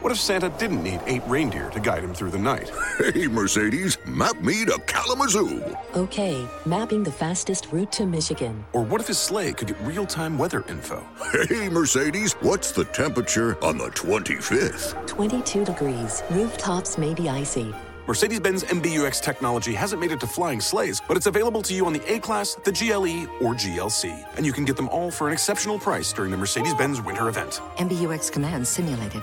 What if Santa didn't need eight reindeer to guide him through the night? Hey, Mercedes, map me to Kalamazoo. Okay, mapping the fastest route to Michigan. Or what if his sleigh could get real time weather info? Hey, Mercedes, what's the temperature on the 25th? 22 degrees. Rooftops may be icy. Mercedes Benz MBUX technology hasn't made it to flying sleighs, but it's available to you on the A Class, the GLE, or GLC. And you can get them all for an exceptional price during the Mercedes Benz winter event. MBUX Command simulated.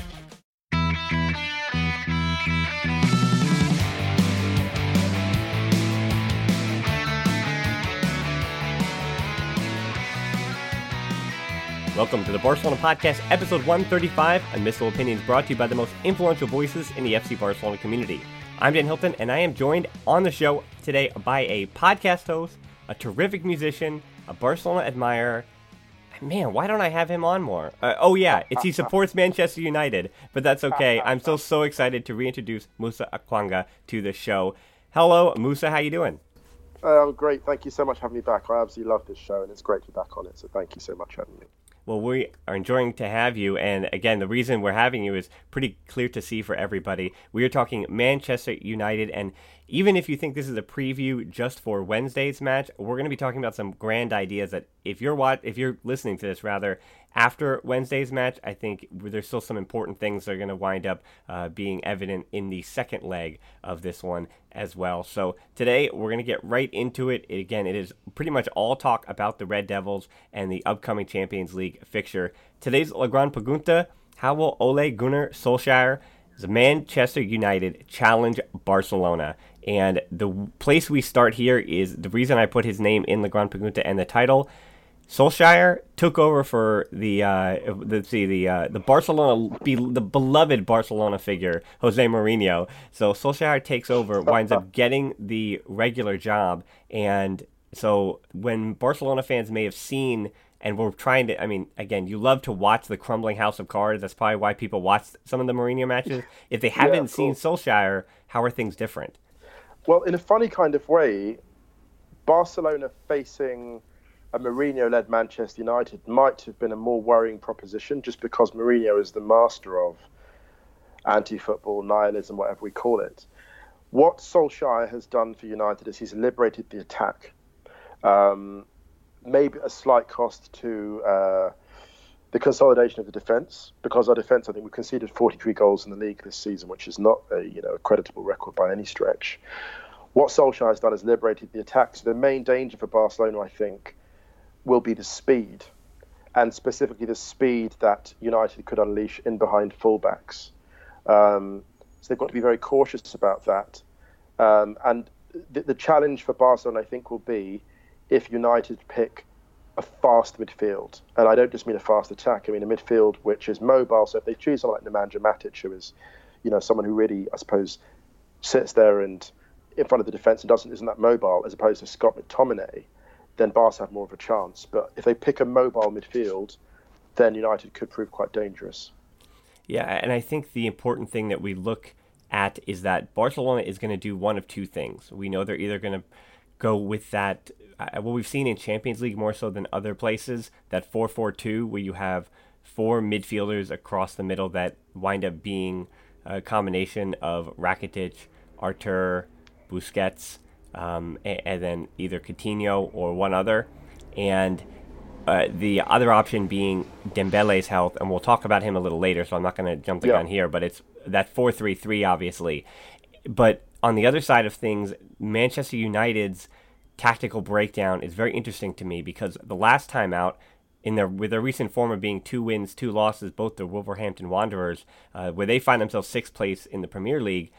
Welcome to the Barcelona Podcast, episode 135, Unmissable Opinions brought to you by the most influential voices in the FC Barcelona community. I'm Dan Hilton, and I am joined on the show today by a podcast host, a terrific musician, a Barcelona admirer. Man, why don't I have him on more? Uh, oh yeah, it's he supports Manchester United, but that's okay. I'm still so excited to reintroduce Musa Okwonga to the show. Hello, Musa. How you doing? Uh, I'm great. Thank you so much for having me back. I absolutely love this show, and it's great to be back on it. So thank you so much for having me. Well, we are enjoying to have you. And again, the reason we're having you is pretty clear to see for everybody. We are talking Manchester United. And even if you think this is a preview just for Wednesday's match, we're going to be talking about some grand ideas that if you're wat- if you're listening to this rather after Wednesday's match, I think there's still some important things that are going to wind up uh, being evident in the second leg of this one as well. So today we're going to get right into it. it. Again, it is pretty much all talk about the Red Devils and the upcoming Champions League fixture. Today's La Grande Pregunta, how will Ole Gunnar Solskjaer, Manchester United, challenge Barcelona? And the place we start here is the reason I put his name in La Grande Pregunta and the title – Solskjaer took over for the uh, let's see the uh, the Barcelona be, the beloved Barcelona figure Jose Mourinho. So Solskjaer takes over, winds up getting the regular job, and so when Barcelona fans may have seen and we're trying to, I mean, again, you love to watch the crumbling house of cards. That's probably why people watch some of the Mourinho matches. If they haven't yeah, seen Solskjaer, how are things different? Well, in a funny kind of way, Barcelona facing a Mourinho-led Manchester United might have been a more worrying proposition, just because Mourinho is the master of anti-football, nihilism, whatever we call it. What Solskjaer has done for United is he's liberated the attack. Um, maybe a slight cost to uh, the consolidation of the defence, because our defence, I think, we conceded 43 goals in the league this season, which is not a you know a creditable record by any stretch. What Solskjaer has done is liberated the attack. So the main danger for Barcelona, I think, will be the speed, and specifically the speed that United could unleash in behind fullbacks. Um, so they've got to be very cautious about that. Um, and the, the, challenge for Barcelona, I think, will be if United pick a fast midfield. And I don't just mean a fast attack, I mean a midfield which is mobile. So if they choose someone like Nemanja Matic, who is, you know, someone who really, I suppose, sits there and in front of the defence and doesn't isn't that mobile as opposed to Scott McTominay, then Barca have more of a chance. But if they pick a mobile midfield, then United could prove quite dangerous. Yeah, and I think the important thing that we look at is that Barcelona is going to do one of two things. We know they're either going to go with that uh, what we've seen in Champions League more so than other places, that 4-4-2 where you have four midfielders across the middle that wind up being a combination of Rakitic, Artur, Busquets, um, and, and, then either Coutinho or one other. And uh, the other option being Dembele's health, and we'll talk about him a little later, so I'm not going to jump the yeah. gun here, but it's that 4 3 3, obviously. But on the other side of things, Manchester United's tactical breakdown is very interesting to me because the last time out, in their with their recent form of being two wins, two losses, both the Wolverhampton Wanderers, uh, where they find themselves sixth place in the Premier League,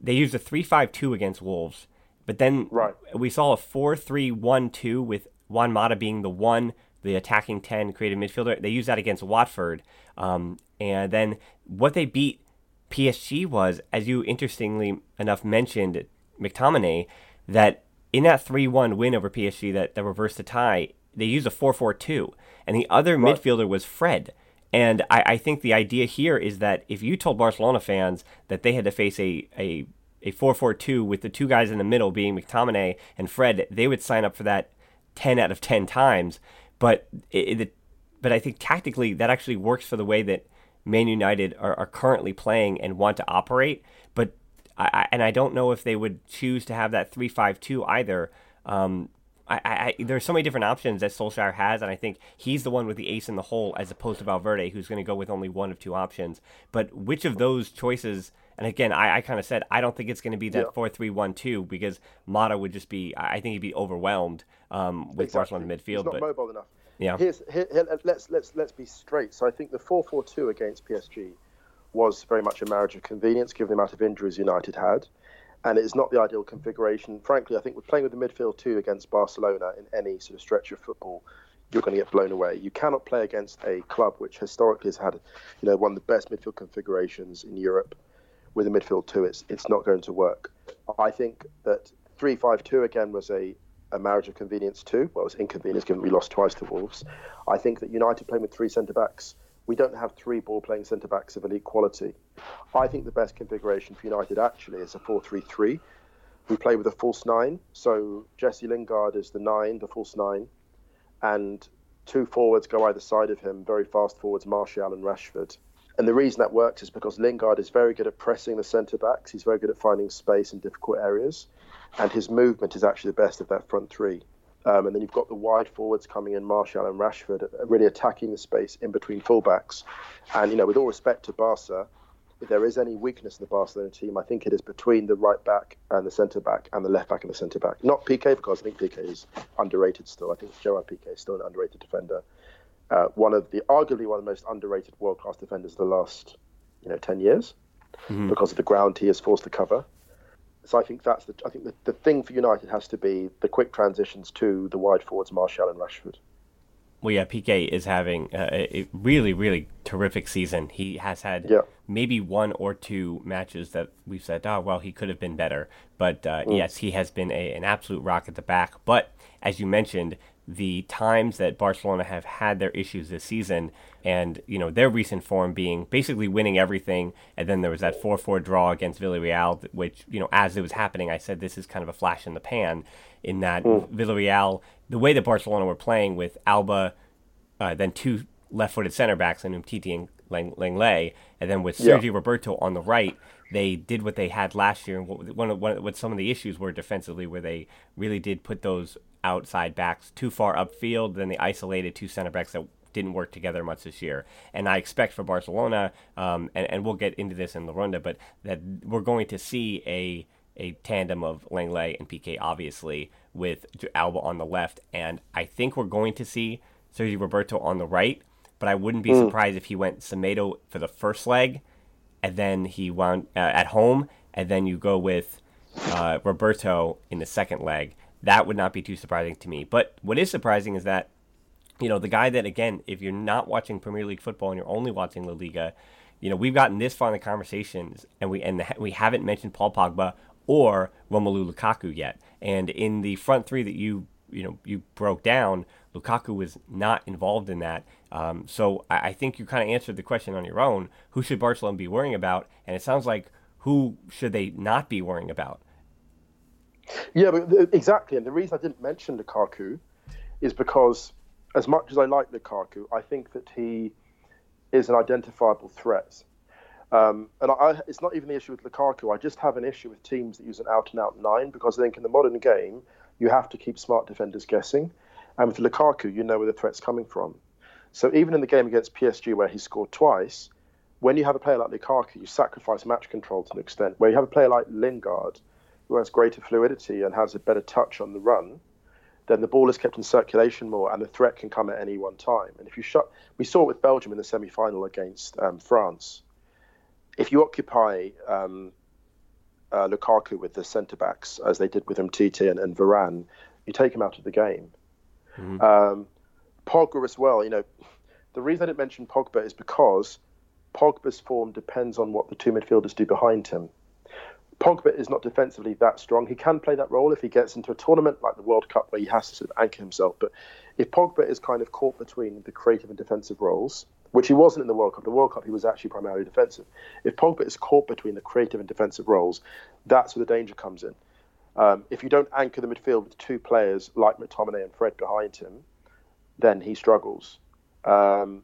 they used a 3-5-2 against Wolves. But then right. we saw a 4-3-1-2 with Juan Mata being the one, the attacking 10 creative midfielder. They used that against Watford. Um, and then what they beat PSG was, as you interestingly enough mentioned, McTominay, that in that 3 1 win over PSG that, that reversed the tie, they used a 4 4 2. And the other right. midfielder was Fred. And I, I, think the idea here is that if you told Barcelona fans that they had to face a, a, a 4 4 2 with the two guys in the middle being McTominay and Fred, they would sign up for that 10 out of 10 times. But it, it, but I think tactically that actually works for the way that Man United are, are currently playing and want to operate. But I, and I don't know if they would choose to have that three-five-two either. Um, I, I, there's so many different options that Solskjaer has, and I think he's the one with the ace in the hole as opposed to Valverde, who's going to go with only one of two options. But which of those choices? And again, I, I kind of said I don't think it's going to be that four-three-one-two because Mata would just be. I think he'd be overwhelmed um, with exactly. Barcelona midfield. He's not but, mobile enough. Yeah. Here's, here, here, let's let's let's be straight. So I think the four-four-two against PSG was very much a marriage of convenience, given the amount of injuries United had. And it is not the ideal configuration. Frankly, I think we're playing with the midfield two against Barcelona in any sort of stretch of football, you're going to get blown away. You cannot play against a club which historically has had, you know, one of the best midfield configurations in Europe with a midfield two. It's it's not going to work. I think that three five two again was a a marriage of convenience too. Well, it was inconvenience given we lost twice to Wolves. I think that United playing with three centre backs we don't have three ball playing centre backs of elite quality. I think the best configuration for United actually is a 4 3 3. We play with a false nine, so Jesse Lingard is the nine, the false nine, and two forwards go either side of him, very fast forwards, Martial and Rashford. And the reason that works is because Lingard is very good at pressing the centre backs, he's very good at finding space in difficult areas, and his movement is actually the best of that front three. Um, and then you've got the wide forwards coming in, Martial and Rashford, really attacking the space in between fullbacks. And, you know, with all respect to Barca, if there is any weakness in the Barcelona team, I think it is between the right back and the centre back and the left back and the centre back. Not Piqué, because I think Piqué is underrated still. I think Gerard Piqué is still an underrated defender. Uh, one of the, arguably one of the most underrated world class defenders of the last, you know, 10 years mm-hmm. because of the ground he is forced to cover. So I think that's the I think the, the thing for United has to be the quick transitions to the wide forwards, Martial and Rashford. Well, yeah, Piqué is having a, a really, really terrific season. He has had yeah. maybe one or two matches that we've said, oh, well, he could have been better. But uh, mm. yes, he has been a, an absolute rock at the back. But as you mentioned, the times that Barcelona have had their issues this season, and you know their recent form being basically winning everything, and then there was that four-four draw against Villarreal, which you know as it was happening, I said this is kind of a flash in the pan, in that mm. Villarreal, the way that Barcelona were playing with Alba, uh, then two left-footed center backs and Umtiti and Lang- Lenglet, and then with Sergio yeah. Roberto on the right, they did what they had last year. And one of one, what some of the issues were defensively, where they really did put those outside backs too far upfield. Then the isolated two center backs that didn't work together much this year. And I expect for Barcelona, um, and, and we'll get into this in the Ronda, but that we're going to see a a tandem of Lenglet and Piqué, obviously, with Alba on the left. And I think we're going to see Sergio Roberto on the right, but I wouldn't be mm. surprised if he went Semedo for the first leg, and then he wound uh, at home, and then you go with uh, Roberto in the second leg. That would not be too surprising to me. But what is surprising is that, you know, the guy that, again, if you're not watching Premier League football and you're only watching La Liga, you know, we've gotten this far in the conversations and we and we haven't mentioned Paul Pogba or Romelu Lukaku yet. And in the front three that you you know you broke down, Lukaku was not involved in that. Um, so I, I, think you kind of answered the question on your own. Who should Barcelona be worrying about? And it sounds like who should they not be worrying about? Yeah, but exactly. And the reason I didn't mention Lukaku is because, as much as I like Lukaku, I think that he is an identifiable threat. Um, and I, it's not even the issue with Lukaku. I just have an issue with teams that use an out and out nine because I think in the modern game, you have to keep smart defenders guessing. And with Lukaku, you know where the threat's coming from. So even in the game against PSG, where he scored twice, when you have a player like Lukaku, you sacrifice match control to an extent. Where you have a player like Lingard, who has greater fluidity and has a better touch on the run, then the ball is kept in circulation more, and the threat can come at any one time. And if you shut, we saw it with Belgium in the semi-final against um, France. If you occupy um, uh, Lukaku with the centre backs, as they did with Umtiti and, and Varane, you take him out of the game. Mm-hmm. Um, Pogba as well. You know, the reason I didn't mention Pogba is because Pogba's form depends on what the two midfielders do behind him. Pogba is not defensively that strong. He can play that role if he gets into a tournament like the World Cup where he has to sort of anchor himself. But if Pogba is kind of caught between the creative and defensive roles, which he wasn't in the World Cup, the World Cup he was actually primarily defensive. If Pogba is caught between the creative and defensive roles, that's where the danger comes in. Um, if you don't anchor the midfield with two players like McTominay and Fred behind him, then he struggles. Um,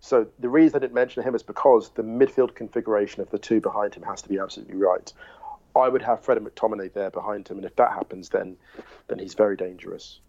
so the reason I didn't mention him is because the midfield configuration of the two behind him has to be absolutely right. I would have Fred and McTominay there behind him, and if that happens, then then he's very dangerous.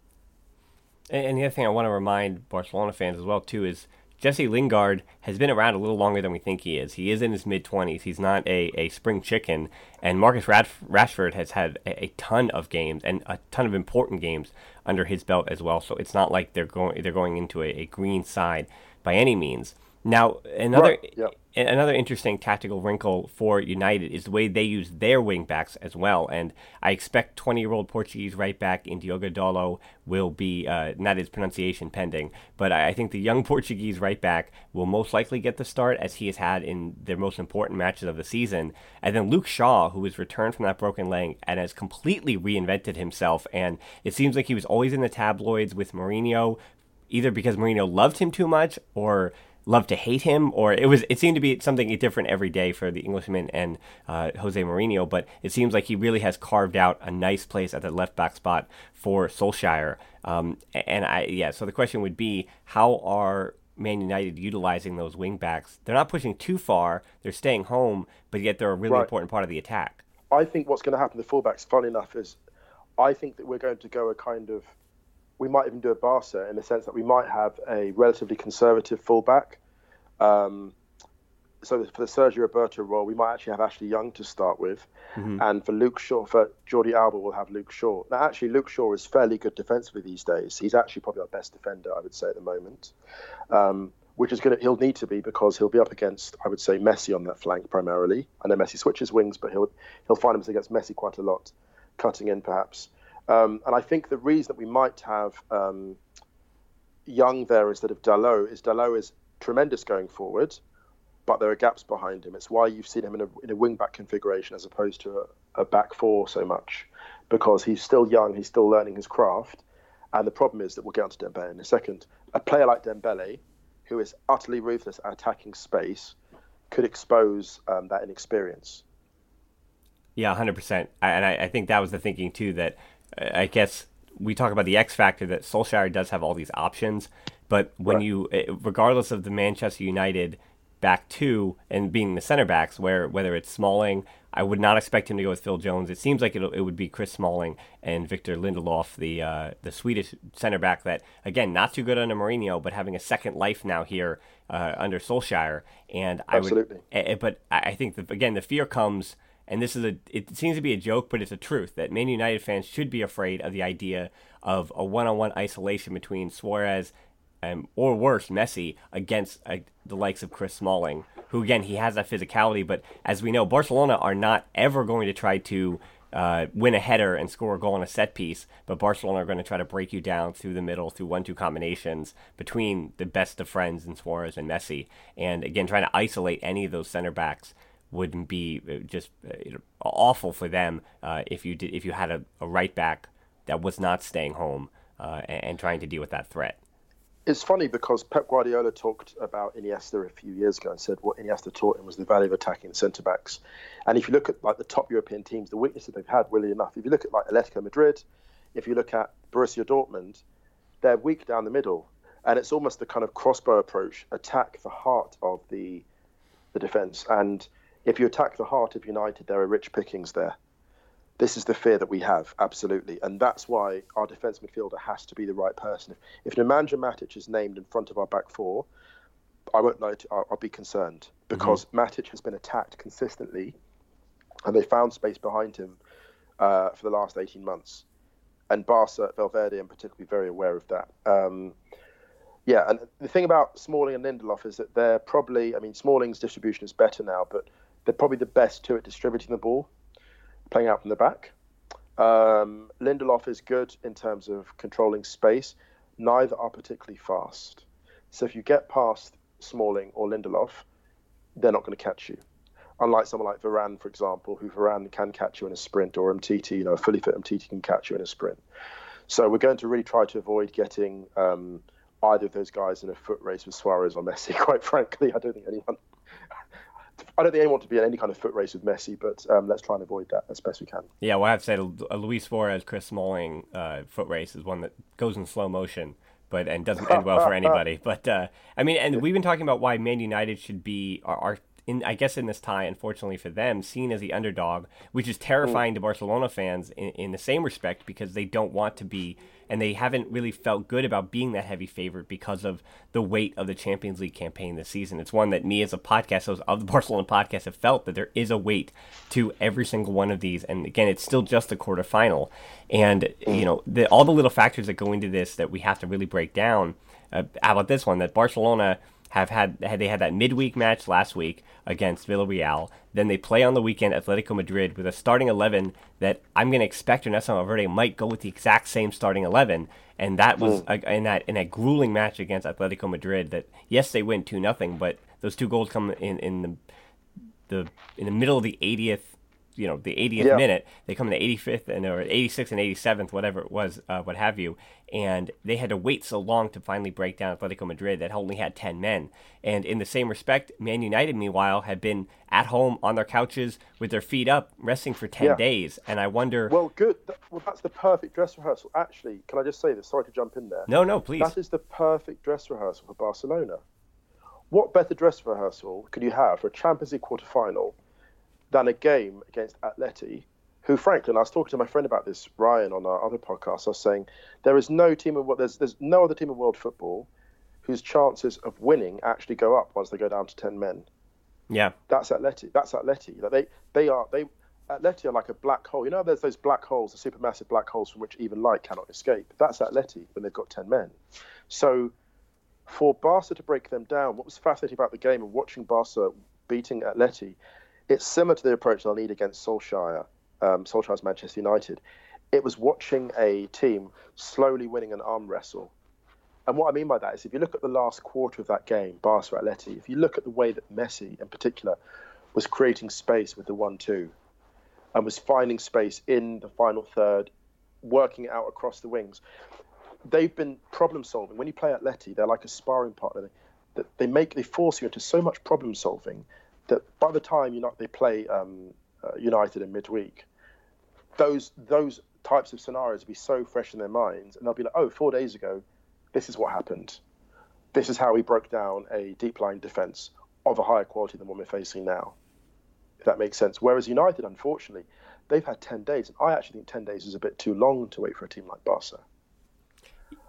And the other thing I want to remind Barcelona fans as well too is Jesse Lingard has been around a little longer than we think he is. He is in his mid 20s. He's not a, a spring chicken. And Marcus Rashford has had a, a, ton of games and a ton of important games under his belt as well. So it's not like they're going they're going into a, a green side by any means. Now, another right. yep. Another interesting tactical wrinkle for United is the way they use their wingbacks as well. And I expect 20 year old Portuguese right back in Diogo Dalot will be, uh, not his pronunciation pending, but I think the young Portuguese right back will most likely get the start as he has had in their most important matches of the season. And then Luke Shaw, who has returned from that broken leg and has completely reinvented himself. And it seems like he was always in the tabloids with Mourinho, either because Mourinho loved him too much or love to hate him, or it was it seemed to be something different every day for the Englishman and uh, Jose Mourinho. But it seems like he really has carved out a nice place at the left back spot for Solskjaer. Um, and I yeah, so the question would be, how are Man United utilizing those wing backs? They're not pushing too far; they're staying home, but yet they're a really right. important part of the attack. I think what's going to happen to fullbacks, funny enough, is I think that we're going to go a kind of we might even do a Barca in the sense that we might have a relatively conservative fullback. Um, so for the Sergio Roberto role, we might actually have Ashley Young to start with, mm-hmm. and for Luke Shaw, for Jordi Alba, we'll have Luke Shaw. Now, actually, Luke Shaw is fairly good defensively these days. He's actually probably our best defender, I would say, at the moment. Um, which is going to he'll need to be because he'll be up against I would say Messi on that flank primarily. I know Messi switches wings, but he'll he'll find himself against Messi quite a lot, cutting in perhaps. Um, and I think the reason that we might have um, Young there instead of Dalot is Dalot is tremendous going forward, but there are gaps behind him. It's why you've seen him in a, in a wing back configuration as opposed to a, a back four so much, because he's still young, he's still learning his craft. And the problem is that we'll get onto Dembele in a second. A player like Dembele, who is utterly ruthless at attacking space, could expose um, that inexperience. Yeah, 100%. And I, I, think that was the thinking, too, that I guess we talk about the X factor that Solskjaer does have all these options, but when right. you, eh, regardless of the Manchester United back two and being the center backs, where whether it's Smalling, I would not expect him to go with Phil Jones. It seems like it it would be Chris Smalling and Victor Lindelof, the uh, the Swedish center back. That again, not too good under Mourinho, but having a second life now here uh, under Solskjaer. And I Absolutely. would, but I think that again, the fear comes and this is a it seems to be a joke, but it's a truth that Man United fans should be afraid of the idea of a one-on-one isolation between Suarez and or worse Messi against uh, the likes of Chris Smalling, who again he has that physicality, but as we know, Barcelona are not ever going to try to uh, win a header and score a goal on a set piece, but Barcelona are going to try to break you down through the middle through one-two combinations between the best of friends in Suarez and Messi, and again trying to isolate any of those center backs wouldn't be uh, just uh, awful for them uh, if you did if you had a, a, right back that was not staying home uh, and, and, trying to deal with that threat. It's funny because Pep Guardiola talked about Iniesta a few years ago and said what Iniesta taught him was the value of attacking centre backs. And if you look at like the top European teams, the weaknesses they've had, really enough. If you look at like Atletico Madrid, if you look at Borussia Dortmund, they're weak down the middle, and it's almost the kind of crossbow approach: attack the heart of the the defence. And if you attack the heart of United, there are rich pickings there. This is the fear that we have, absolutely, and that's why our defence midfielder has to be the right person. If, if Nemanja Matic is named in front of our back four, I won't know. I'll, I'll, be concerned because mm-hmm. Matic has been attacked consistently, and they found space behind him uh, for the last 18 months and Barca, Valverde in particular, be very aware of that. Um, yeah, and the thing about Smalling and Lindelof is that they're probably, I mean, Smalling's distribution is better now, but they're probably the best two at distributing the ball, playing out from the back. Um, Lindelof is good in terms of controlling space. Neither are particularly fast. So if you get past Smalling or Lindelof, they're not going to catch you unlike someone like Varane, for example, who Varane can catch you in a sprint, or Umtiti, you know, a fully fit Umtiti can catch you in a sprint. So we're going to really try to avoid getting um, either of those guys in a foot race with Suarez or Messi. Quite frankly, I don't think anyone. I don't think anyone wants to be in any kind of foot race with Messi, but um, let's try and avoid that as best we can. Yeah, well, I have to say, a Luis Suarez, Chris Smalling uh, foot race is one that goes in slow motion but and doesn't end well for anybody. But uh, I mean, and we've been talking about why Man United should be our, our in I guess in this tie, unfortunately for them, seen as the underdog, which is terrifying mm. to Barcelona fans in, in the same respect because they don't want to be and they haven't really felt good about being that heavy favorite because of the weight of the Champions League campaign this season. It's one that me as a podcast host of the Barcelona podcast have felt that there is a weight to every single one of these. And again, it's still just the quarterfinal. And, you know, the, all the little factors that go into this that we have to really break down. Uh, how about this one? That Barcelona have had they had that midweek match last week against Villarreal. Then they play on the weekend Atletico Madrid with a starting eleven that I'm going to expect Ernesto Valverde might go with the exact same starting eleven, and that was hmm. a, in that in a grueling match against Atletico Madrid. That yes, they win two nothing, but those two goals come in in the the in the middle of the 80th you know the 80th yeah. minute. They come in the 85th and or 86th and 87th, whatever it was, uh, what have you. And they had to wait so long to finally break down Atletico Madrid that only had 10 men. And in the same respect, Man United, meanwhile, had been at home on their couches with their feet up, resting for 10 yeah. days. And I wonder. Well, good. Well, that's the perfect dress rehearsal. Actually, can I just say this? Sorry to jump in there. No, no, please. That is the perfect dress rehearsal for Barcelona. What better dress rehearsal could you have for a Champions League quarter final? Than a game against Atleti, who, frankly, and I was talking to my friend about this, Ryan, on our other podcast. I was saying there is no team of what there's there's no other team of world football whose chances of winning actually go up once they go down to ten men. Yeah, that's Atleti. That's Atleti. Like they they are they Atleti are like a black hole. You know, there's those black holes, the supermassive black holes from which even light cannot escape. That's Atleti when they've got ten men. So for Barca to break them down, what was fascinating about the game and watching Barca beating Atleti it's similar to the approach they'll need against Solskjaer, um, Solskjaer's Manchester United. It was watching a team slowly winning an arm wrestle. And what I mean by that is if you look at the last quarter of that game, Barca Atleti, if you look at the way that Messi in particular was creating space with the 1 2 and was finding space in the final third, working it out across the wings, they've been problem solving. When you play Atleti, they're like a sparring partner. They, they make they force you into so much problem solving that by the time you know they play um, uh, United in midweek, those those types of scenarios will be so fresh in their minds, and they'll be like, "Oh, four days ago, this is what happened. This is how we broke down a deep line defense of a higher quality than what we're facing now." If that makes sense. Whereas United, unfortunately, they've had ten days, and I actually think ten days is a bit too long to wait for a team like Barca.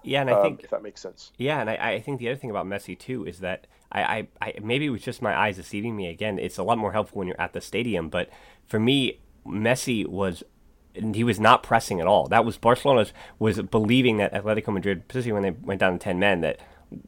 Yeah, and I um, think if that makes sense. Yeah, and I, I think the other thing about Messi too is that I, I, I maybe it was just my eyes deceiving me again. It's a lot more helpful when you're at the stadium, but for me, Messi was he was not pressing at all. That was Barcelona's was believing that Atletico Madrid, especially when they went down to ten men, that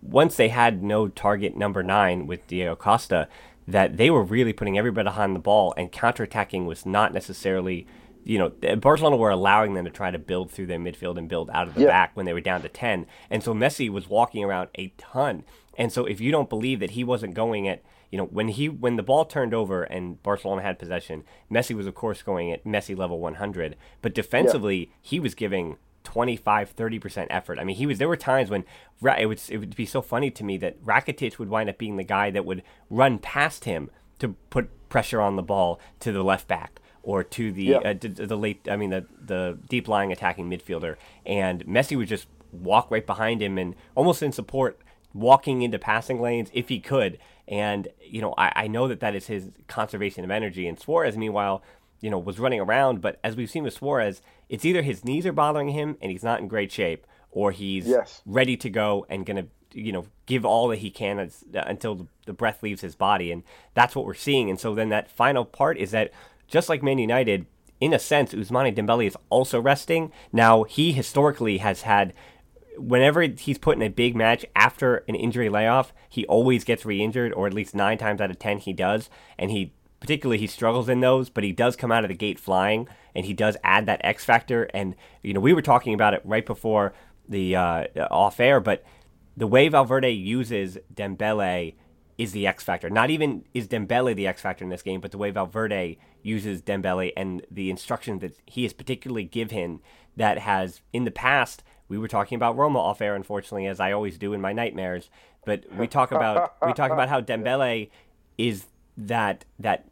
once they had no target number nine with Diego Costa, that they were really putting everybody behind the ball and counterattacking was not necessarily you know, Barcelona were allowing them to try to build through their midfield and build out of the yeah. back when they were down to 10. And so Messi was walking around a ton. And so if you don't believe that he wasn't going at, you know, when he when the ball turned over and Barcelona had possession, Messi was of course going at Messi level 100, but defensively yeah. he was giving 25 30% effort. I mean, he was there were times when it would it would be so funny to me that Rakitic would wind up being the guy that would run past him to put pressure on the ball to the left back or to the yeah. uh, the late I mean the the deep lying attacking midfielder. And Messi would just walk right behind him and almost in support walking into passing lanes if he could. And you know I, I know that that is his conservation of energy. And Suarez meanwhile you know was running around. But as we've seen with Suarez it's either his knees are bothering him and he's not in great shape or he's yes. ready to go and going to you know give all that he can as, until the breath leaves his body. And that's what we're seeing. And so then that final part is that just like Man United in a sense Ousmane Dembele is also resting. Now he historically has had whenever he's put in a big match after an injury layoff he always gets re-injured or at least 9 times out of 10 he does. And he particularly he struggles in those but he does come out of the gate flying and he does add that X factor. And you know we were talking about it right before the uh, off air but the way Valverde uses Dembele is the X factor. Not even is Dembele the X factor in this game, but the way Valverde uses Dembele and the instructions that he has particularly give him that has in the past we were talking about Roma off air, unfortunately, as I always do in my nightmares. But we talk about we talk about how Dembele is that that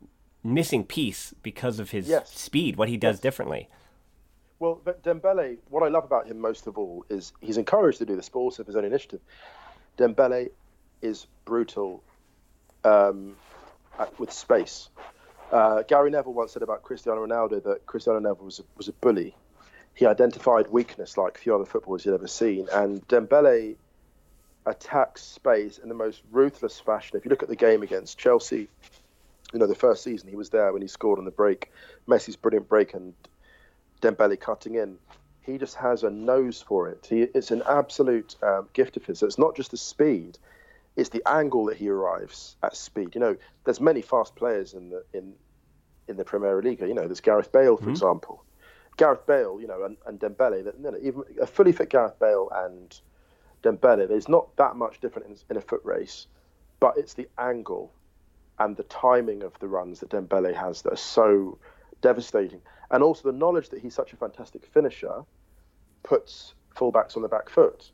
missing piece because of his yes. speed, what he does yes. differently. Well, Dembele, what I love about him most of all is he's encouraged to do this, but also of his own initiative. Dembele is brutal um, with space. Uh, Gary Neville once said about Cristiano Ronaldo that Cristiano Neville was a, was a bully. He identified weakness like few other footballers he'd ever seen, and Dembele attacks space in the most ruthless fashion. If you look at the game against Chelsea, you know the first season he was there when he scored on the break, Messi's brilliant break, and Dembele cutting in. He just has a nose for it. He, it's an absolute um, gift of his. So it's not just the speed; it's the angle that he arrives at speed. You know, there's many fast players in the in in the Premier League. You know, there's Gareth Bale, for mm-hmm. example. Gareth Bale, you know, and, and Dembele. That you know, even a fully fit Gareth Bale and Dembele, there's not that much different in, in a foot race, but it's the angle and the timing of the runs that Dembele has that are so devastating and also the knowledge that he's such a fantastic finisher puts fullbacks on the back foot.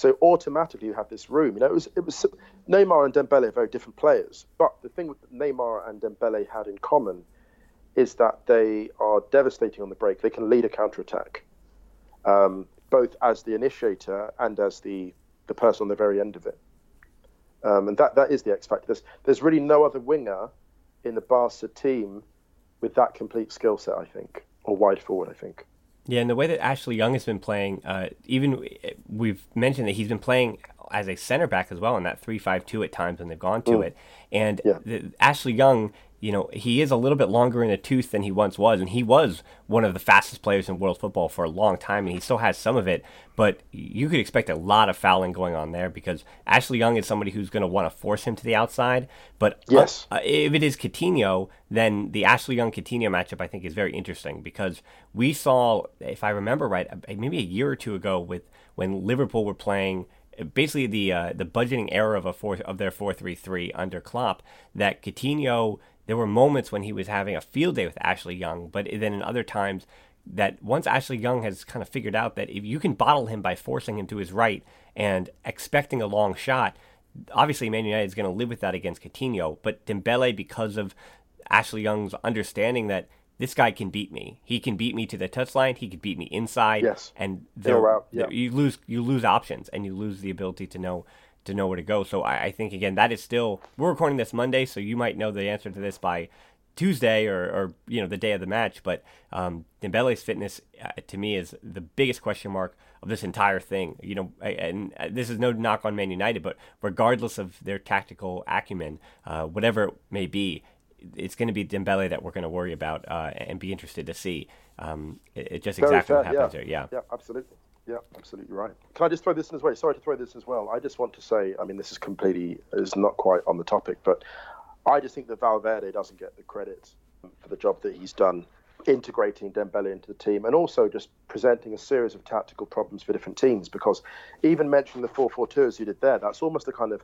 So automatically you have this room. You know, it was it was Neymar and Dembele are very different players, but the thing with Neymar and Dembele had in common is that they are devastating on the break. They can lead a counter attack, um, both as the initiator and as the the person on the very end of it. Um, and that that is the X factor. There's there's really no other winger in the Barca team with that complete skill set, I think, or wide forward, I think. Yeah, and the way that Ashley Young has been playing, uh, even we've mentioned that he's been playing as a center back as well in that three-five-two at times when they've gone to mm. it. And yeah. the, Ashley Young you know, he is a little bit longer in the tooth than he once was, and he was one of the fastest players in world football for a long time, and he still has some of it. But you could expect a lot of fouling going on there because Ashley Young is somebody who's going to want to force him to the outside. But uh, yes, uh, if it is Coutinho, then the Ashley Young Coutinho matchup I think is very interesting because we saw, if I remember right, maybe a year or two ago with when Liverpool were playing basically the uh, the budgeting error of a four of their four three three under Klopp that Coutinho there were moments when he was having a field day with Ashley Young, but then in other times that once Ashley Young has kind of figured out that if you can bottle him by forcing him to his right and expecting a long shot, obviously Man United is going to live with that against Coutinho. But Dembele, because of Ashley Young's understanding that this guy can beat me, he can beat me to the touchline, he can beat me inside, yes, and there, yeah. you lose you lose options and you lose the ability to know to know where to go. So I, I, think again that is still we're recording this Monday, so you might know the answer to this by Tuesday or, or you know the day of the match. But um, Dembele's fitness uh, to me is the biggest question mark of this entire thing. You know, and uh, this is no knock on Man United, but regardless of their tactical acumen, uh, whatever it may be. It's going to be Dembele that we're going to worry about uh, and be interested to see. Um, it, it just Very exactly fair, what happens yeah. there. Yeah, yeah, absolutely. Yeah, absolutely right. Can I just throw this in as well? Sorry to throw this as well. I just want to say, I mean, this is completely is not quite on the topic, but I just think that Valverde doesn't get the credit for the job that he's done integrating Dembele into the team and also just presenting a series of tactical problems for different teams because even mentioning the 4-4-2 as you did there, that's almost a kind of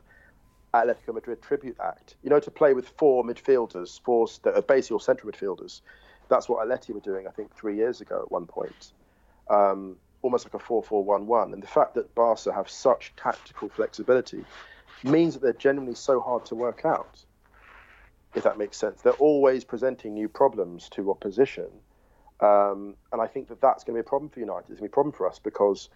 Atletico Madrid tribute act. You know, to play with four midfielders, four that are basically all central midfielders. That's what Atleti were doing, I think, three years ago at one point. Um, almost like a 4-4-1-1. And the fact that Barca have such tactical flexibility means that they're genuinely so hard to work out. If that makes sense, they're always presenting new problems to opposition, um, and I think that that's going to be a problem for United. It's going to be a problem for us because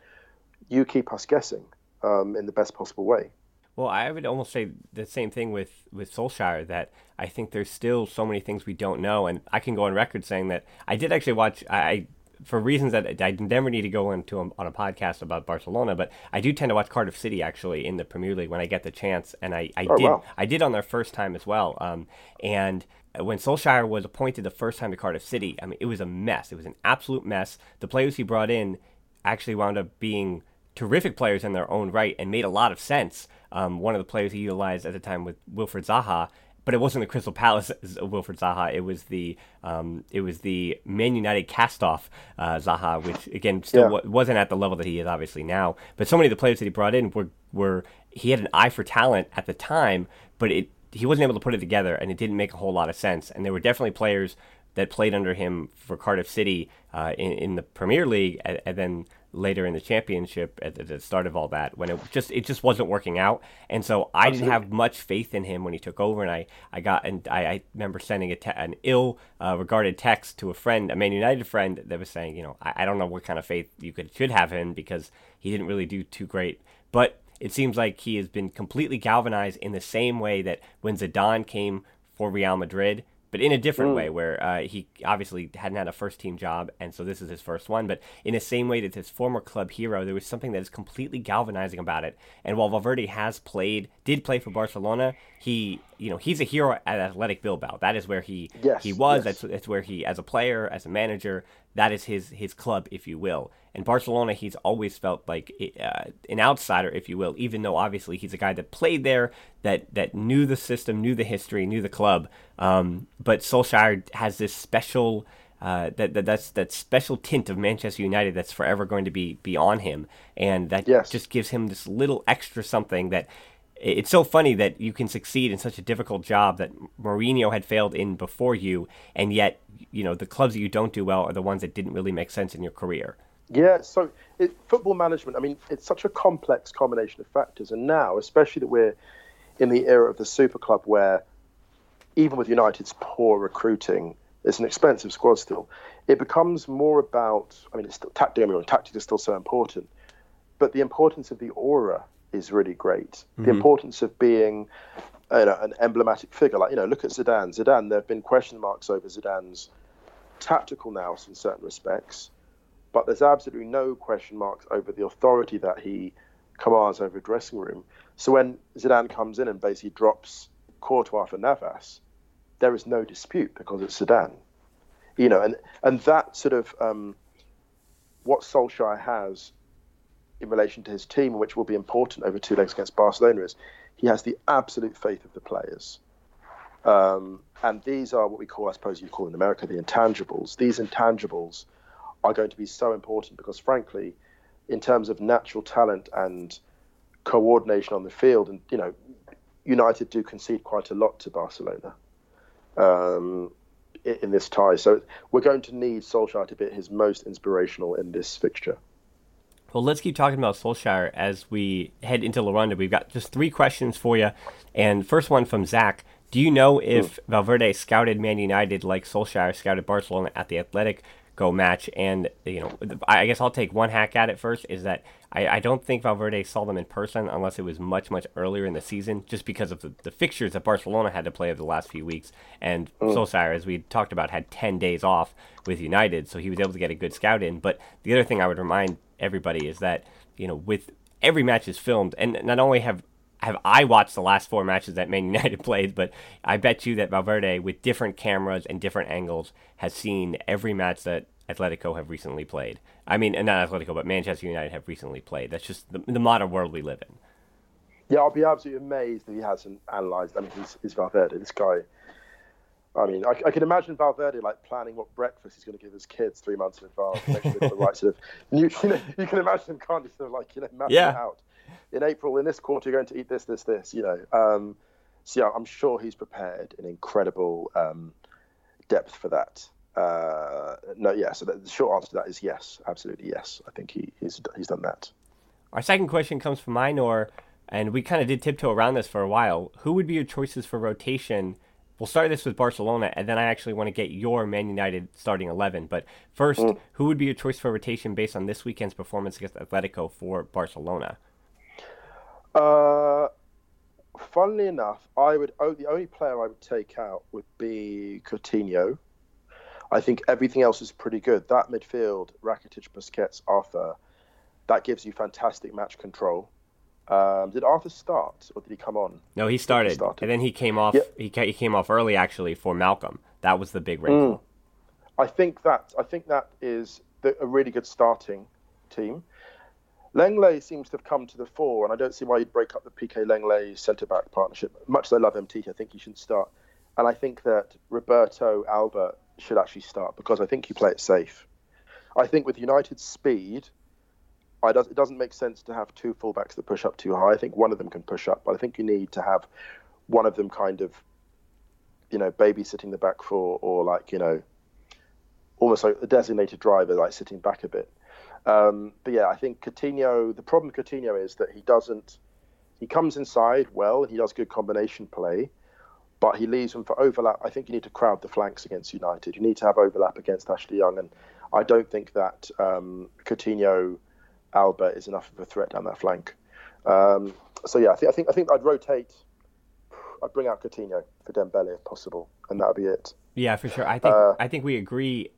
you keep us guessing um, in the best possible way. Well, I would almost say the same thing with, with Solskjaer that I think there's still so many things we don't know. And I can go on record saying that I did actually watch, I, for reasons that I never need to go into a, on a podcast about Barcelona, but I do tend to watch Cardiff City actually in the Premier League when I get the chance, and I, I oh, did wow. I did on their first time as well. Um, and when Solskjaer was appointed the first time to Cardiff City, I mean it was a mess. It was an absolute mess. The players he brought in actually wound up being terrific players in their own right and made a lot of sense. Um, one of the players he utilized at the time with Wilfried Zaha but it wasn't the Crystal Palace Wilfried Zaha. It was the um, it was the Man United cast-off uh, Zaha, which again still yeah. w- wasn't at the level that he is obviously now. But so many of the players that he brought in were were he had an eye for talent at the time, but it he wasn't able to put it together, and it didn't make a whole lot of sense. And there were definitely players that played under him for Cardiff City uh, in, in the Premier League, and, and then later in the championship at the start of all that when it just it just wasn't working out and so I Absolutely. didn't have much faith in him when he took over and I I got and I, I remember sending a te- an ill uh, regarded text to a friend a Man United friend that was saying you know I, I don't know what kind of faith you could should have in because he didn't really do too great but it seems like he has been completely galvanized in the same way that when Zidane came for Real Madrid but in a different mm. way where uh, he obviously hadn't had a first team job and so this is his first one but in the same way that his former club hero there was something that is completely galvanizing about it and while Valverde has played did play for Barcelona he you know he's a hero at Athletic Bilbao that is where he yes, he was yes. that's that's where he as a player as a manager that is his his club if you will and Barcelona, he's always felt like uh, an outsider, if you will, even though obviously he's a guy that played there, that that knew the system, knew the history, knew the club. Um, but Solskjaer has this special. Uh, that, that that's that special tint of Manchester United that's forever going to be be on him, and that yes. just gives him this little extra something that it's so funny that you can succeed in such a difficult job that Mourinho had failed in before you, and yet you know the clubs that you don't do well are the ones that didn't really make sense in your career. Yeah, so it, football management, I mean, it's such a complex combination of factors. And now, especially that we're in the era of the super club where even with United's poor recruiting, it's an expensive squad still. It becomes more about, I mean, it's still, tactics, I mean, tactics is still so important, but the importance of the aura is really great. Mm-hmm. The importance of being you know, an emblematic figure, like, you know, look at Zidane. Zidane, there have been question marks over Zidane's tactical nous in certain respects but there's absolutely no question marks over the authority that he commands over a dressing room. So when Zidane comes in and basically drops Courtois for Navas, there is no dispute because it's Zidane. You know, and, and that sort of um, what Solskjaer has in relation to his team, which will be important over two legs against Barcelona, is he has the absolute faith of the players. Um, and these are what we call, I suppose you call in America, the intangibles. These intangibles are going to be so important because, frankly, in terms of natural talent and coordination on the field, and you know, United do concede quite a lot to Barcelona um, in this tie. So we're going to need Solskjaer to be his most inspirational in this fixture. Well, let's keep talking about Solskjaer as we head into La Ronda. We've got just three questions for you. And first one from Zach. Do you know if mm. Valverde scouted Man United like Solskjaer scouted Barcelona at the Athletic? Go match. And you know, I guess I'll take one hack at it first. Is that I, I don't think Valverde saw them in person unless it was much much earlier in the season, just because of the, the fixtures that Barcelona had to play over the last few weeks. And mm. Solskjaer, as we talked about, had ten days off with United, so he was able to get a good scout in. But the other thing I would remind everybody is that you know with every match is filmed, and not only have have I watched the last four matches that Man United played, but I bet you that Valverde, with different cameras and different angles, has seen every match that Atletico have recently played. I mean, not Atletico, but Manchester United have recently played. That's just the, the modern world we live in. Yeah, I'll be absolutely amazed if he hasn't analysed. I mean, he's, he's Valverde. This guy. I mean, I, I, can imagine Valverde like planning what breakfast he's going to give his kids three months in advance, make sure they've got the right sort of. You, you, know, you can imagine him, can't you? Sort of like you know, mapping yeah. it out. in April in this quarter you're going to eat this, this, this. You know, um, so yeah, I'm sure he's prepared an incredible um, depth for that. Uh, no, yeah. So the short answer to that is yes, absolutely yes. I think he, he's he's done that. Our second question comes from Minor, and we kind of did tiptoe around this for a while. Who would be your choices for rotation? We'll start this with Barcelona, and then I actually want to get your Man United starting 11. But first, mm. who would be your choice for rotation based on this weekend's performance against Atletico for Barcelona? Uh, funnily enough, I would oh, the only player I would take out would be Coutinho. I think everything else is pretty good. That midfield, Rakitic, Busquets, Arthur, that gives you fantastic match control. Um, did Arthur start or did he come on? No, he started, he started. and then he came off. He, he came off early actually for Malcom. That was the big wrinkle. Mm. I think that I think that is the, a really good starting team. Lenglet seems to have come to the fore, and I don't see why you'd break up the Piqué Lenglet centre back partnership. Much as I love MT, I think he should start. And I think that Roberto Alba should actually start because I think you play it safe. I think with United's speed, does, it doesn't make sense to have two fullbacks that push up too high. I think one of them can push up, but I think you need to have one of them kind of, you know, babysitting the back four or like, you know, almost like a designated driver, like sitting back a bit. Um, but yeah, I think Coutinho. The problem with Coutinho is that he doesn't. He comes inside well and he does good combination play, but he leaves them for overlap. I think you need to crowd the flanks against United. You need to have overlap against Ashley Young, and I don't think that um, Coutinho Alba is enough of a threat down that flank. Um, so yeah, I think I think I think I'd rotate. I'd bring out Coutinho for Dembele if possible, and that would be it. Yeah, for sure. I think uh, I think we agree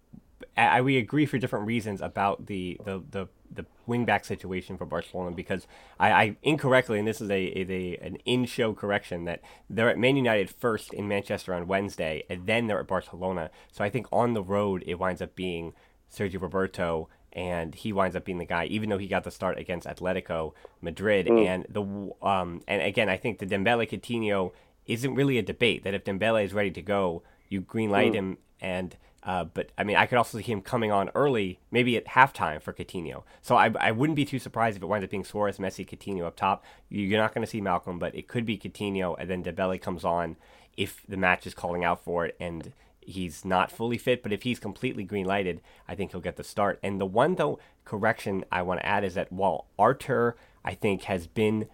I, we agree for different reasons about the the the, the wingback situation for Barcelona because I, I incorrectly and this is a, a, an in show correction that they're at Man United first in Manchester on Wednesday and then they're at Barcelona. So I think on the road it winds up being Sergio Roberto and he winds up being the guy, even though he got the start against Atletico Madrid. Mm. And the um, and again, I think the Dembele Coutinho isn't really a debate. That if Dembele is ready to go, you green light mm. him, and uh, but I mean, I could also see him coming on early, maybe at halftime for Coutinho. So I, I wouldn't be too surprised if it winds up being Suarez, Messi, Coutinho up top. You're not going to see Malcom, but it could be Coutinho, and then Dembele comes on if the match is calling out for it and he's not fully fit. But if he's completely green lighted, I think he'll get the start. And the one though correction I want to add is that while Artur, I think, has been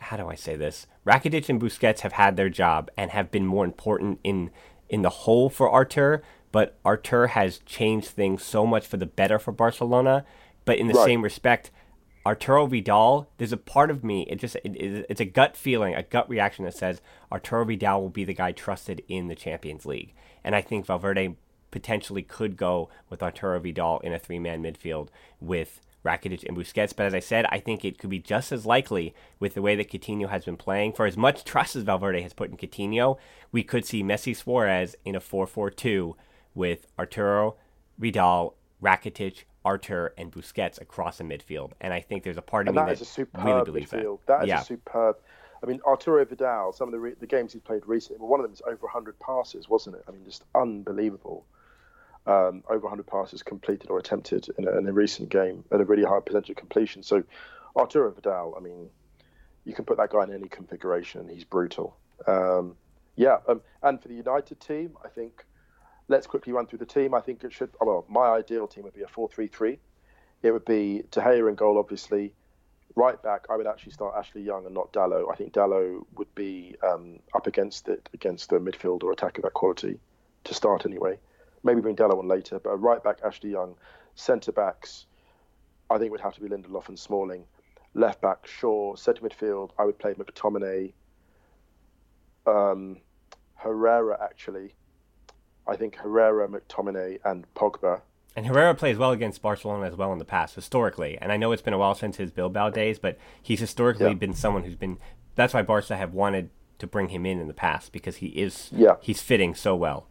how do I say this? Rakitic and Busquets have had their job and have been more important in in the whole for Artur but Artur has changed things so much for the better for Barcelona. But in the right. same respect, Arturo Vidal, there's a part of me, it just it, it's a gut feeling, a gut reaction that says Arturo Vidal will be the guy trusted in the Champions League. And I think Valverde potentially could go with Arturo Vidal in a three-man midfield with Rakitic and Busquets. But as I said, I think it could be just as likely with the way that Coutinho has been playing. For as much trust as Valverde has put in Coutinho, we could see Messi Suarez in a 4-4-2 with Arturo, Vidal, Rakitic, Artur, and Busquets across the midfield. And I think there's a part of and me that, that really believes midfield. that. That is yeah. a superb. I mean, Arturo Vidal. Some of the re- the games he's played recently, well, one of them is over 100 passes, wasn't it? I mean, just unbelievable. Um, over 100 passes completed or attempted in a, in a, recent game at a really high percentage of completion. So, Arturo Vidal. I mean, you can put that guy in any configuration. and He's brutal. Um, yeah, um, and for the United team, I think let's quickly run through the team. I think it should. Well, my ideal team would be a four-three-three. It would be De Gea in goal, obviously. Right back, I would actually start Ashley Young and not Dalot. I think Dalot would be um, up against it against the midfield or attack of that quality to start anyway. Maybe bring Dalot on later, but right back Ashley Young, centre backs, I think would have to be Lindelof and Smalling. Left back Shaw, centre midfield, I would play McTominay, um, Herrera actually, I think Herrera, McTominay, and Pogba. And Herrera plays well against Barcelona as well in the past, historically. And I know it's been a while since his Bilbao days, but he's historically yeah. been someone who's been. That's why Barca have wanted to bring him in in the past because he is. Yeah. He's fitting so well.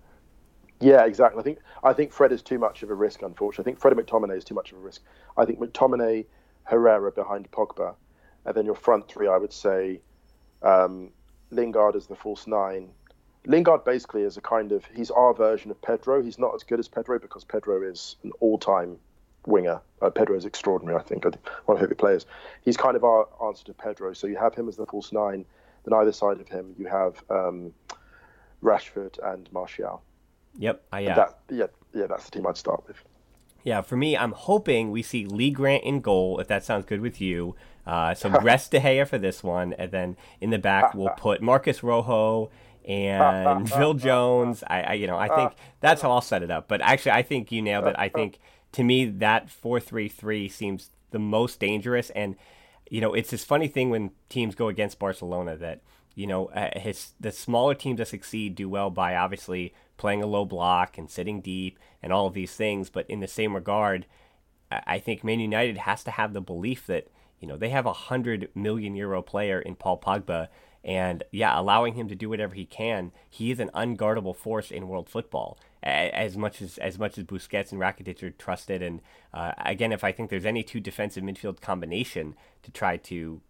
Yeah, exactly. I think I think Fred is too much of a risk. Unfortunately, I think Fred McTominay is too much of a risk. I think McTominay, Herrera behind Pogba, and then your front three. I would say um, Lingard as the false nine, Lingard basically is a kind of he's our version of Pedro. He's not as good as Pedro because Pedro is an all-time winger. Uh, Pedro is extraordinary, I think. One of my favourite players. He's kind of our answer to Pedro. So you have him as the false nine. Then either side of him, you have um, Rashford and Martial. Yep. Uh, yeah. That, yeah. Yeah. That's the team I'd start with. Yeah, for me, I'm hoping we see Lee Grant in goal, if that sounds good with you. Uh, so rest De Gea for this one, and then in the back we'll put Marcos Rojo and Phil Jones. I, I, you know, I think that's how I'll set it up. But actually, I think you nailed it. I think to me that four three three seems the most dangerous, and you know, it's this funny thing when teams go against Barcelona that you know, uh, his the smaller teams that succeed do well by obviously playing a low block and sitting deep and all of these things. But in the same regard, I think Man United has to have the belief that you know they have a hundred million euro player in Paul Pogba, and yeah, allowing him to do whatever he can. He is an unguardable force in world football. As much as as much as Busquets and Rakitic are trusted, and uh, again, if I think there's any two defensive midfield combination to try to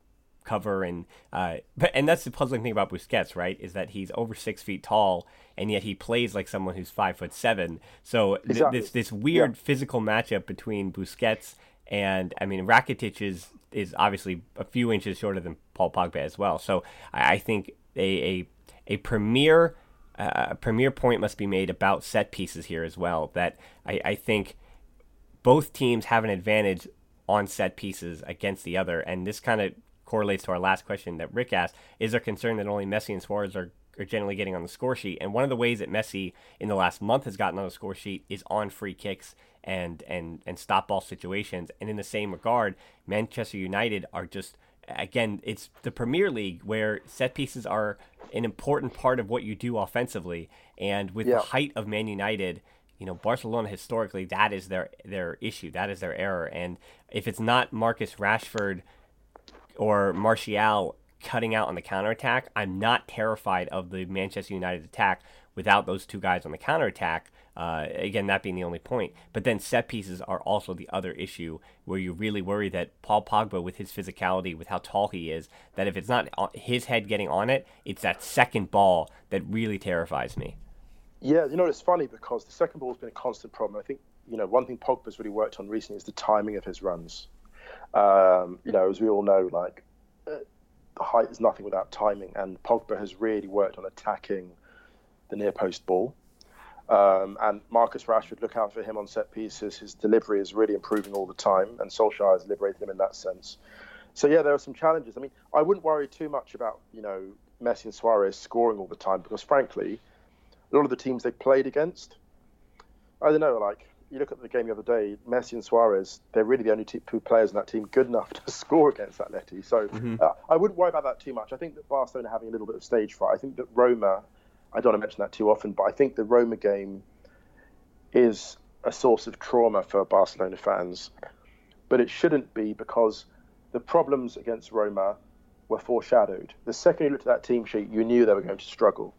cover and uh, but and that's the puzzling thing about Busquets, right? Is that he's over six feet tall and yet he plays like someone who's five foot seven. So th- exactly. this this weird yeah. physical matchup between Busquets and I mean Rakitic is is obviously a few inches shorter than Paul Pogba as well. So I, think a a, a premier uh, a premier point must be made about set pieces here as well. That I, I think both teams have an advantage on set pieces against the other, and this kind of correlates to our last question that Rick asked. Is there concern that only Messi and Suarez are, are generally getting on the score sheet? And one of the ways that Messi in the last month has gotten on the score sheet is on free kicks and and and stop ball situations. And in the same regard, Manchester United are just again, it's the Premier League where set pieces are an important part of what you do offensively. And with yeah. the height of Man United, you know, Barcelona historically that is their their issue, that is their error. And if it's not Marcus Rashford or Martial cutting out on the counterattack, I'm not terrified of the Manchester United attack without those two guys on the counterattack. Uh, again, that being the only point. But then set pieces are also the other issue where you really worry that Paul Pogba, with his physicality, with how tall he is, that if it's not his head getting on it, it's that second ball that really terrifies me. Yeah, you know, it's funny because the second ball has been a constant problem. I think, you know, one thing Pogba's really worked on recently is the timing of his runs. Um, you know, as we all know, like the height is nothing without timing, and Pogba has really worked on attacking the near post ball. Um, and Marcus Rashford, look out for him on set pieces. His delivery is really improving all the time, and Solskjaer has liberated him in that sense. So yeah, there are some challenges. I mean, I wouldn't worry too much about you know Messi and Suarez scoring all the time because frankly, a lot of the teams they played against, I don't know, like you look at the game the other day, Messi and Suarez, they're really the only two players in that team good enough to score against Atleti. So mm-hmm. uh, I wouldn't worry about that too much. I think that Barcelona having a little bit of stage fright. I think that Roma, I don't want to mention that too often, but I think the Roma game is a source of trauma for Barcelona fans. But it shouldn't be because the problems against Roma were foreshadowed. The second you looked at that team sheet, you knew they were going to struggle.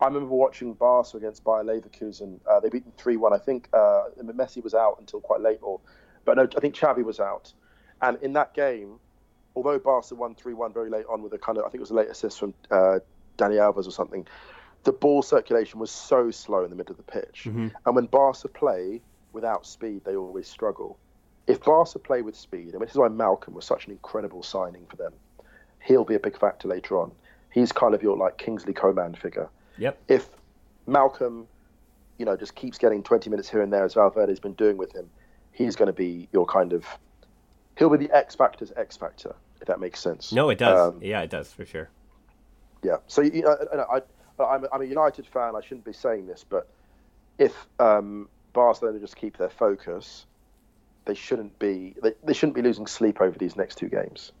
I remember watching Barca against Bayer Leverkusen. Uh, they beat them three one. I think uh, Messi was out until quite late, or but no, I think Xavi was out. And in that game, although Barca won three one very late on with a kind of I think it was a late assist from uh, Dani Alves or something, the ball circulation was so slow in the middle of the pitch. Mm-hmm. And when Barca play without speed, they always struggle. If Barca play with speed, and this is why Malcom was such an incredible signing for them, he'll be a big factor later on. He's kind of your like Kingsley Coman figure. Yep. If Malcom, you know, just keeps getting 20 minutes here and there as Valverde's been doing with him, he's going to be your kind of he'll be the X factor's X factor, if that makes sense. No, it does. Um, yeah, it does for sure. Yeah. So you know, I, I, I'm, I'm a United fan. I shouldn't be saying this, but if um, Barcelona just keep their focus, they shouldn't be they, they shouldn't be losing sleep over these next two games.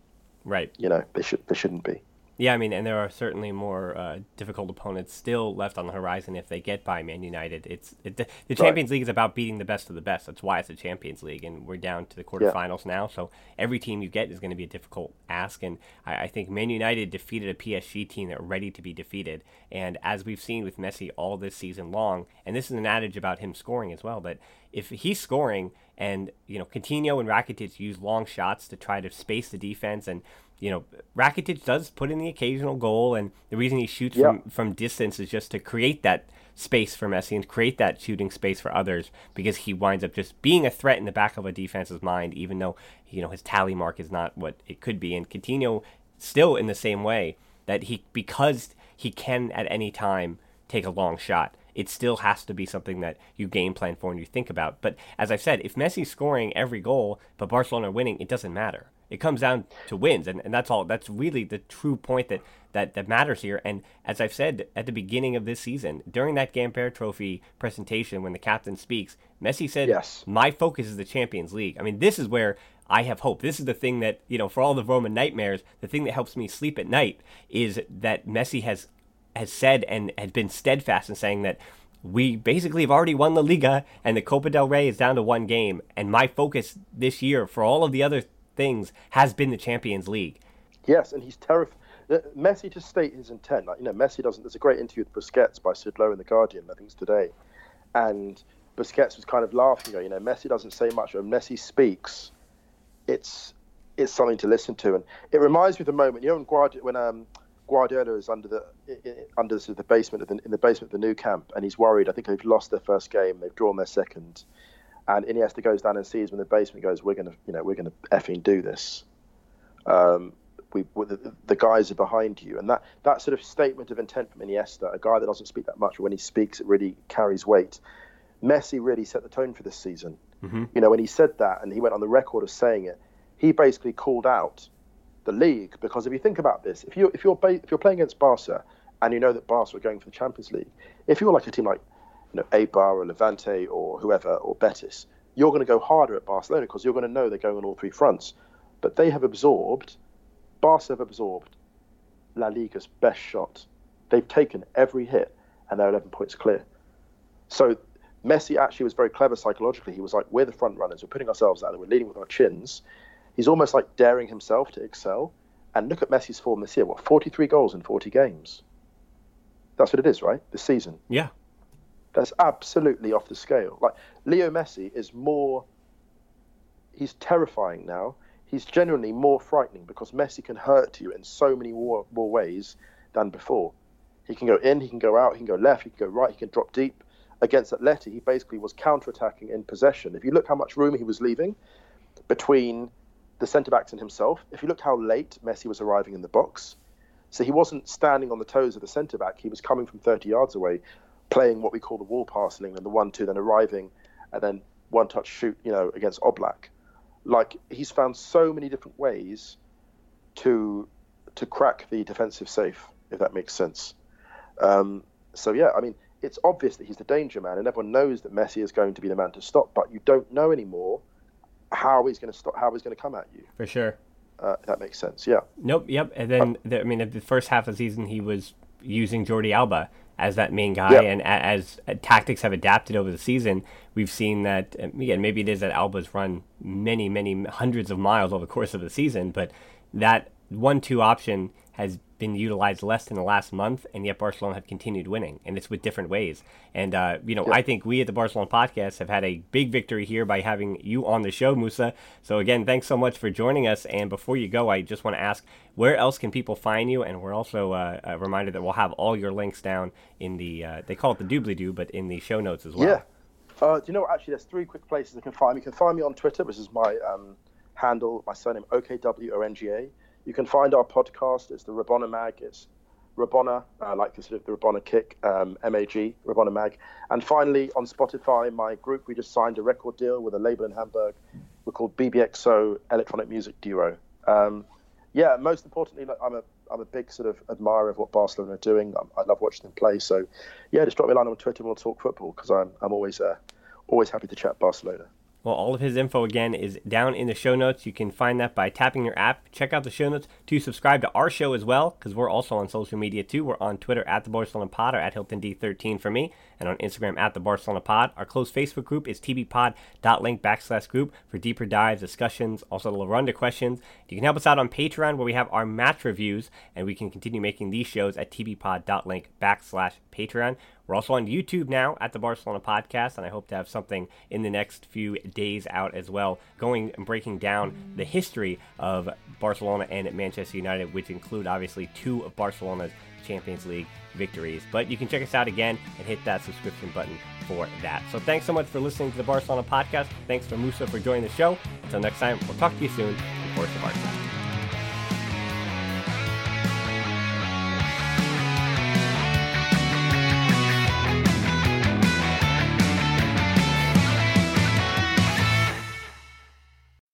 Right. You know, they should they shouldn't be. Yeah, I mean, and there are certainly more uh, difficult opponents still left on the horizon if they get by Man United. It's it, the, the Champions right. League is about beating the best of the best. That's why it's the Champions League, and we're down to the quarterfinals yeah. now. So every team you get is going to be a difficult ask, and I, I, think Man United defeated a PSG team that are ready to be defeated. And as we've seen with Messi all this season long, and this is an adage about him scoring as well, but if he's scoring and you know Coutinho and Rakitic use long shots to try to space the defense and you know Rakitic does put in the occasional goal and the reason he shoots Yeah. from from distance is just to create that space for Messi and create that shooting space for others because he winds up just being a threat in the back of a defense's mind even though you know his tally mark is not what it could be and Coutinho still in the same way that he because he can at any time take a long shot it still has to be something that you game plan for and you think about. But as I've said, if Messi's scoring every goal but Barcelona winning, it doesn't matter. It comes down to wins, and, and that's all. That's really the true point that, that, that matters here. And as I've said at the beginning of this season, during that Gamper Trophy presentation, when the captain speaks, Messi said, Yes. "My focus is the Champions League." I mean, this is where I have hope. This is the thing that you know, for all the Roman nightmares, the thing that helps me sleep at night is that Messi has has said and has been steadfast in saying that we basically have already won the Liga and the Copa del Rey is down to one game. And my focus this year for all of the other things has been the Champions League. Yes, and he's terrified. Messi to state his intent, like you know, Messi doesn't. There's a great interview with Busquets by Sid Lowe in the Guardian, I think it's today, and Busquets was kind of laughing. You know, Messi doesn't say much. When Messi speaks, it's it's something to listen to, and it reminds me of the moment you know when Guardiola, when um, Guardiola is under the under the basement the, in the basement of the new camp, and he's worried. I think they've lost their first game, they've drawn their second, and Iniesta goes down and sees them in the basement. Goes, we're gonna, you know, we're gonna effing do this. Um, we, the, the guys are behind you, and that that sort of statement of intent from Iniesta, a guy that doesn't speak that much, but when he speaks, it really carries weight. Messi really set the tone for this season. You know, when he said that, and he went on the record of saying it, he basically called out the league because if you think about this, if you if you're if you're playing against Barca and you know that Barca are going for the Champions League, if you're like a team like you know Eibar or Levante or whoever or Betis, you're going to go harder at Barcelona because you're going to know they're going on all three fronts. But they have absorbed, Barca have absorbed La Liga's best shot. They've taken every hit and they're 11 points clear. So Messi actually was very clever psychologically. He was like, we're the front runners. We're putting ourselves out there. We're leading with our chins. He's almost like daring himself to excel. And look at Messi's form this year. What, 43 goals in 40 games? That's what it is, right? This season. Yeah. That's absolutely off the scale. Like Leo Messi is more. He's terrifying now. He's genuinely more frightening because Messi can hurt you in so many more, more ways than before. He can go in, he can go out, he can go left, he can go right, he can drop deep. Against Atleti, he basically was counter-attacking in possession. If you look how much room he was leaving between the centre backs and himself, if you look how late Messi was arriving in the box, so he wasn't standing on the toes of the centre back. He was coming from 30 yards away, playing what we call the wall pass in England, the one-two, then arriving, and then one-touch shoot, you know, against Oblak. Like he's found so many different ways to to crack the defensive safe, if that makes sense. Um, so yeah, I mean, it's obvious that he's the danger man, and everyone knows that Messi is going to be the man to stop. But you don't know anymore how he's going to stop, how he's going to come at you. For sure. Uh, if that makes sense. Yeah. Nope. Yep. And then the, I mean, the first half of the season, he was using Jordi Alba as that main guy, Yep. and a- as uh, tactics have adapted over the season, we've seen that. um, Again, maybe it is that Alba's run many, many hundreds of miles over the course of the season, but that one-two option has been utilized less in the last month, and yet Barcelona have continued winning, and it's with different ways. And uh, you know, I think we at the Barcelona podcast have had a big victory here by having you on the show, Musa. So again, thanks so much for joining us. And before you go, I just want to ask, where else can people find you? And we're also uh, a reminder that we'll have all your links down in the uh, they call it the doobly doo, but in the show notes as well. Yeah. Uh, do you know what? Actually, there's three quick places you can find me. You can find me on Twitter, which is my um, handle, my surname, OKWONGA. You can find our podcast. It's the Rabona Mag. It's Rabona, uh, like the sort of the Rabona Kick, um, MAG, Rabona Mag. And finally, on Spotify, my group, we just signed a record deal with a label in Hamburg. We're called BBXO Electronic Music Duo. Um, yeah, most importantly, like, I'm a I'm a big sort of admirer of what Barcelona are doing. I, I love watching them play. So, yeah, just drop me a line on Twitter and we'll talk football because I'm I'm always uh, always happy to chat Barcelona. Well, all of his info again is down in the show notes. You can find that by tapping your app. Check out the show notes to subscribe to our show as well, because we're also on social media too. We're on Twitter at the Barcelona Pod or at Hilton D13 for me, and on Instagram at the Barcelona Pod. Our closed Facebook group is tbpod.link backslash group for deeper dives, discussions, also the La Ronda questions. You can help us out on Patreon where we have our match reviews, and we can continue making these shows at tbpod.link backslash Patreon. We're also on YouTube now at the Barcelona Podcast, and I hope to have something in the next few days out as well, going and breaking down the history of Barcelona and Manchester United, which include obviously two of Barcelona's Champions League victories. But you can check us out again and hit that subscription button for that. So thanks so much for listening to the Barcelona podcast. Thanks for Musa for joining the show. Until next time, we'll talk to you soon. Of course, the Barca.